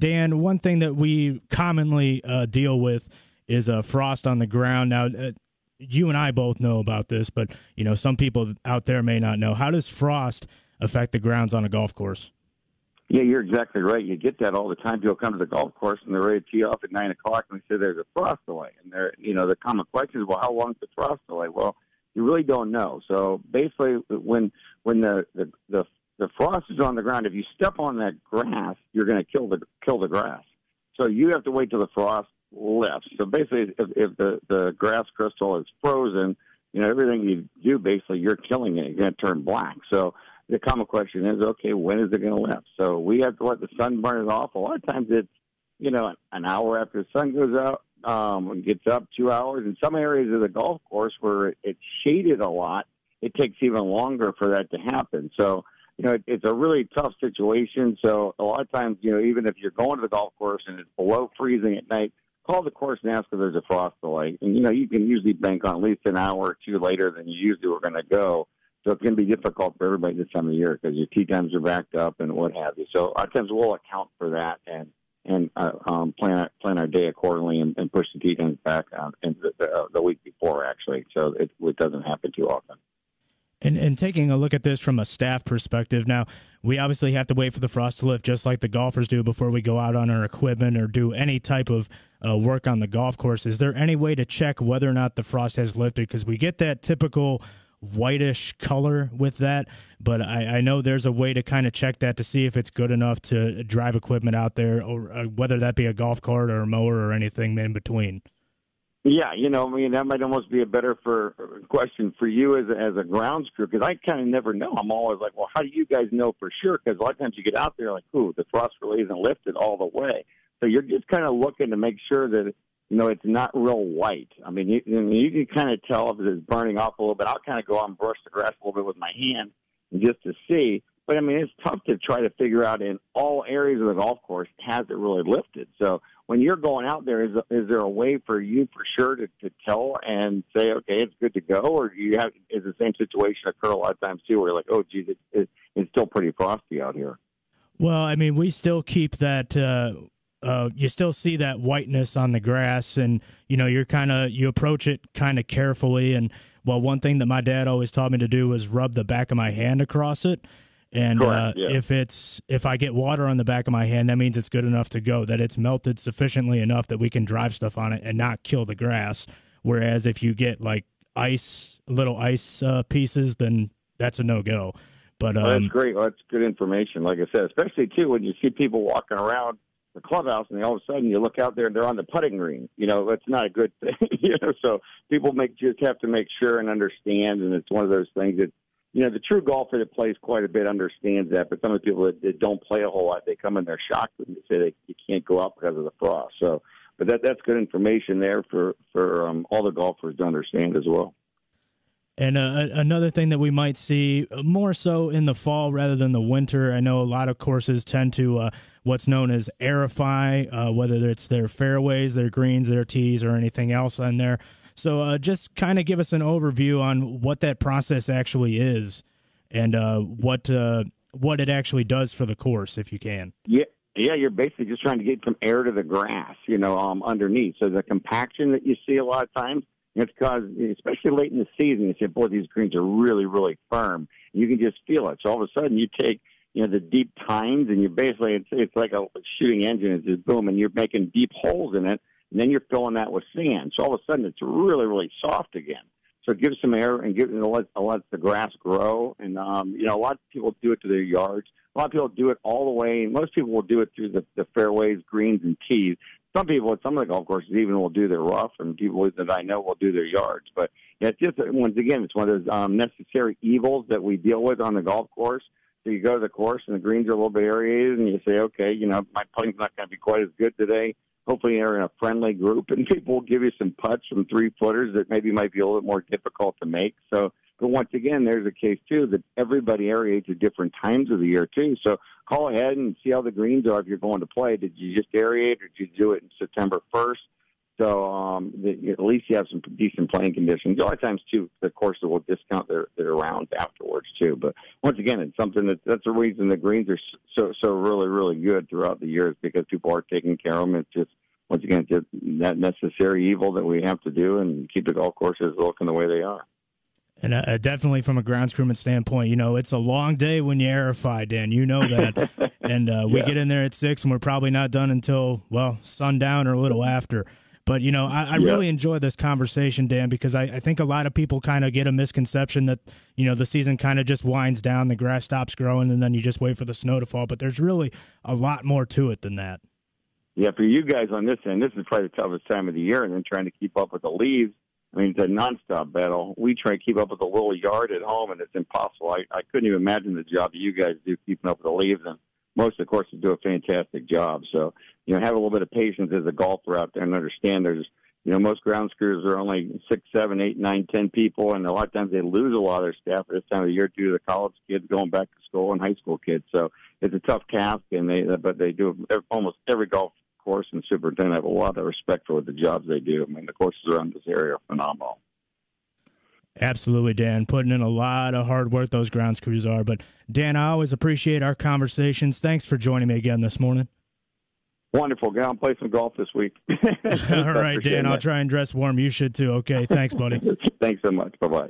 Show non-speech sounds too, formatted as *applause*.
Dan, one thing that we commonly uh, deal with is uh, frost on the ground. Now, uh, you and I both know about this, but you know some people out there may not know. How does frost affect the grounds on a golf course? Yeah, you're exactly right. You get that all the time. People come to the golf course and they're ready to tee off at nine o'clock, and they say there's a frost delay. And they're, you know, the common question is, well, how long is the frost delay? Well, you really don't know. So basically, when when the the the, the frost is on the ground, if you step on that grass, you're going to kill the kill the grass. So you have to wait till the frost lifts. So basically, if, if the the grass crystal is frozen, you know everything you do basically you're killing it. You're going to turn black. So the common question is, okay, when is it going to lift? So we have to let the sun burn it off. A lot of times it's, you know, an hour after the sun goes out, um, gets up two hours. In some areas of the golf course where it's shaded a lot, it takes even longer for that to happen. So, you know, it, it's a really tough situation. So a lot of times, you know, even if you're going to the golf course and it's below freezing at night, call the course and ask if there's a frost delay. And, you know, you can usually bank on at least an hour or two later than you usually were going to go so it's going to be difficult for everybody this time of year because your tee times are backed up and what have you. So our times we'll account for that and and uh, um, plan plan our day accordingly and, and push the tee times back uh, in the, the, uh, the week before actually. So it, it doesn't happen too often. And, and taking a look at this from a staff perspective, now we obviously have to wait for the frost to lift, just like the golfers do before we go out on our equipment or do any type of uh, work on the golf course. Is there any way to check whether or not the frost has lifted? Because we get that typical whitish color with that. But I, I, know there's a way to kind of check that to see if it's good enough to drive equipment out there, or uh, whether that be a golf cart or a mower or anything in between. Yeah, you know, I mean, that might almost be a better for question for you as a, as a grounds crew because I kind of never know. I'm always like, well, how do you guys know for sure? Because a lot of times you get out there like, ooh, the frost really isn't lifted all the way. So you're just kind of looking to make sure that you know, it's not real white. I mean, you, you can kind of tell if it's burning off a little bit. I'll kind of go out and brush the grass a little bit with my hand just to see. But I mean, it's tough to try to figure out in all areas of the golf course has it really lifted. So when you're going out there, is is there a way for you for sure to, to tell and say, okay, it's good to go, or do you have is the same situation occur a lot of times too, where you're like, oh, geez, it, it, it's still pretty frosty out here. Well, I mean, we still keep that. Uh uh, you still see that whiteness on the grass, and you know you're kind of you approach it kind of carefully. And well, one thing that my dad always taught me to do was rub the back of my hand across it. And uh, yeah. if it's if I get water on the back of my hand, that means it's good enough to go. That it's melted sufficiently enough that we can drive stuff on it and not kill the grass. Whereas if you get like ice, little ice uh, pieces, then that's a no go. But um, that's great. Well, that's good information. Like I said, especially too when you see people walking around the clubhouse, and all of a sudden you look out there and they're on the putting green. You know, that's not a good *laughs* thing. you know, so people make just have to make sure and understand, and it's one of those things that you know the true golfer that plays quite a bit understands that. But some of the people that, that don't play a whole lot, they come in they're shocked when they say they you can't go out because of the frost. So, but that that's good information there for for um, all the golfers to understand as well. And uh, another thing that we might see more so in the fall rather than the winter, I know a lot of courses tend to uh, what's known as aerify, uh, whether it's their fairways, their greens, their tees, or anything else on there. So uh, just kind of give us an overview on what that process actually is and uh, what uh, what it actually does for the course, if you can. Yeah. Yeah, you're basically just trying to get some air to the grass, you know, um, underneath. So the compaction that you see a lot of times, it's because, especially late in the season, you say, boy, these greens are really, really firm. You can just feel it. So all of a sudden, you take, you know, the deep tines, and you basically, it's, it's like a shooting engine. It's just boom, and you're making deep holes in it, and then you're filling that with sand. So all of a sudden, it's really, really soft again. So give some air and give it let let the grass grow. And um, you know, a lot of people do it to their yards. A lot of people do it all the way. Most people will do it through the, the fairways, greens, and tees some people at some of the golf courses even will do their rough, and people that I know will do their yards. But yeah, it's just once again, it's one of those um, necessary evils that we deal with on the golf course. So you go to the course and the greens are a little bit aerated, and you say, okay, you know, my putting's not going to be quite as good today. Hopefully, you're in a friendly group, and *laughs* people will give you some putts from three footers that maybe might be a little more difficult to make. So but once again, there's a case too that everybody aerates at different times of the year too. So call ahead and see how the greens are if you're going to play. Did you just aerate or did you do it in September 1st? So um, the, at least you have some decent playing conditions. A lot of times, too, the courses will discount their, their rounds afterwards too. But once again, it's something that that's the reason the greens are so so really really good throughout the years because people are taking care of them. It's just once again just that necessary evil that we have to do and keep the golf courses looking the way they are. And uh, definitely from a grounds crewman standpoint, you know, it's a long day when you aerify, Dan. You know that. *laughs* and uh, we yeah. get in there at six, and we're probably not done until, well, sundown or a little after. But, you know, I, I yeah. really enjoy this conversation, Dan, because I, I think a lot of people kind of get a misconception that, you know, the season kind of just winds down, the grass stops growing, and then you just wait for the snow to fall. But there's really a lot more to it than that. Yeah, for you guys on this end, this is probably the toughest time of the year, and then trying to keep up with the leaves I mean, it's a nonstop battle. We try to keep up with a little yard at home, and it's impossible. I, I couldn't even imagine the job that you guys do keeping up with the leaves, and most of the courses do a fantastic job. So, you know, have a little bit of patience as a golfer out there and understand there's, you know, most grounds crews are only six, seven, eight, nine, ten people, and a lot of times they lose a lot of their staff at this time of the year due to the college kids going back to school and high school kids. So it's a tough task, and they, but they do almost every golf course and superintendent have a lot of respect for the jobs they do. I mean, the courses around this area are phenomenal. Absolutely, Dan. Putting in a lot of hard work, those grounds crews are. But, Dan, I always appreciate our conversations. Thanks for joining me again this morning. Wonderful. Go out and play some golf this week. *laughs* *laughs* All right, Dan. I'll try and dress warm. You should too. Okay. Thanks, buddy. *laughs* Thanks so much. Bye bye.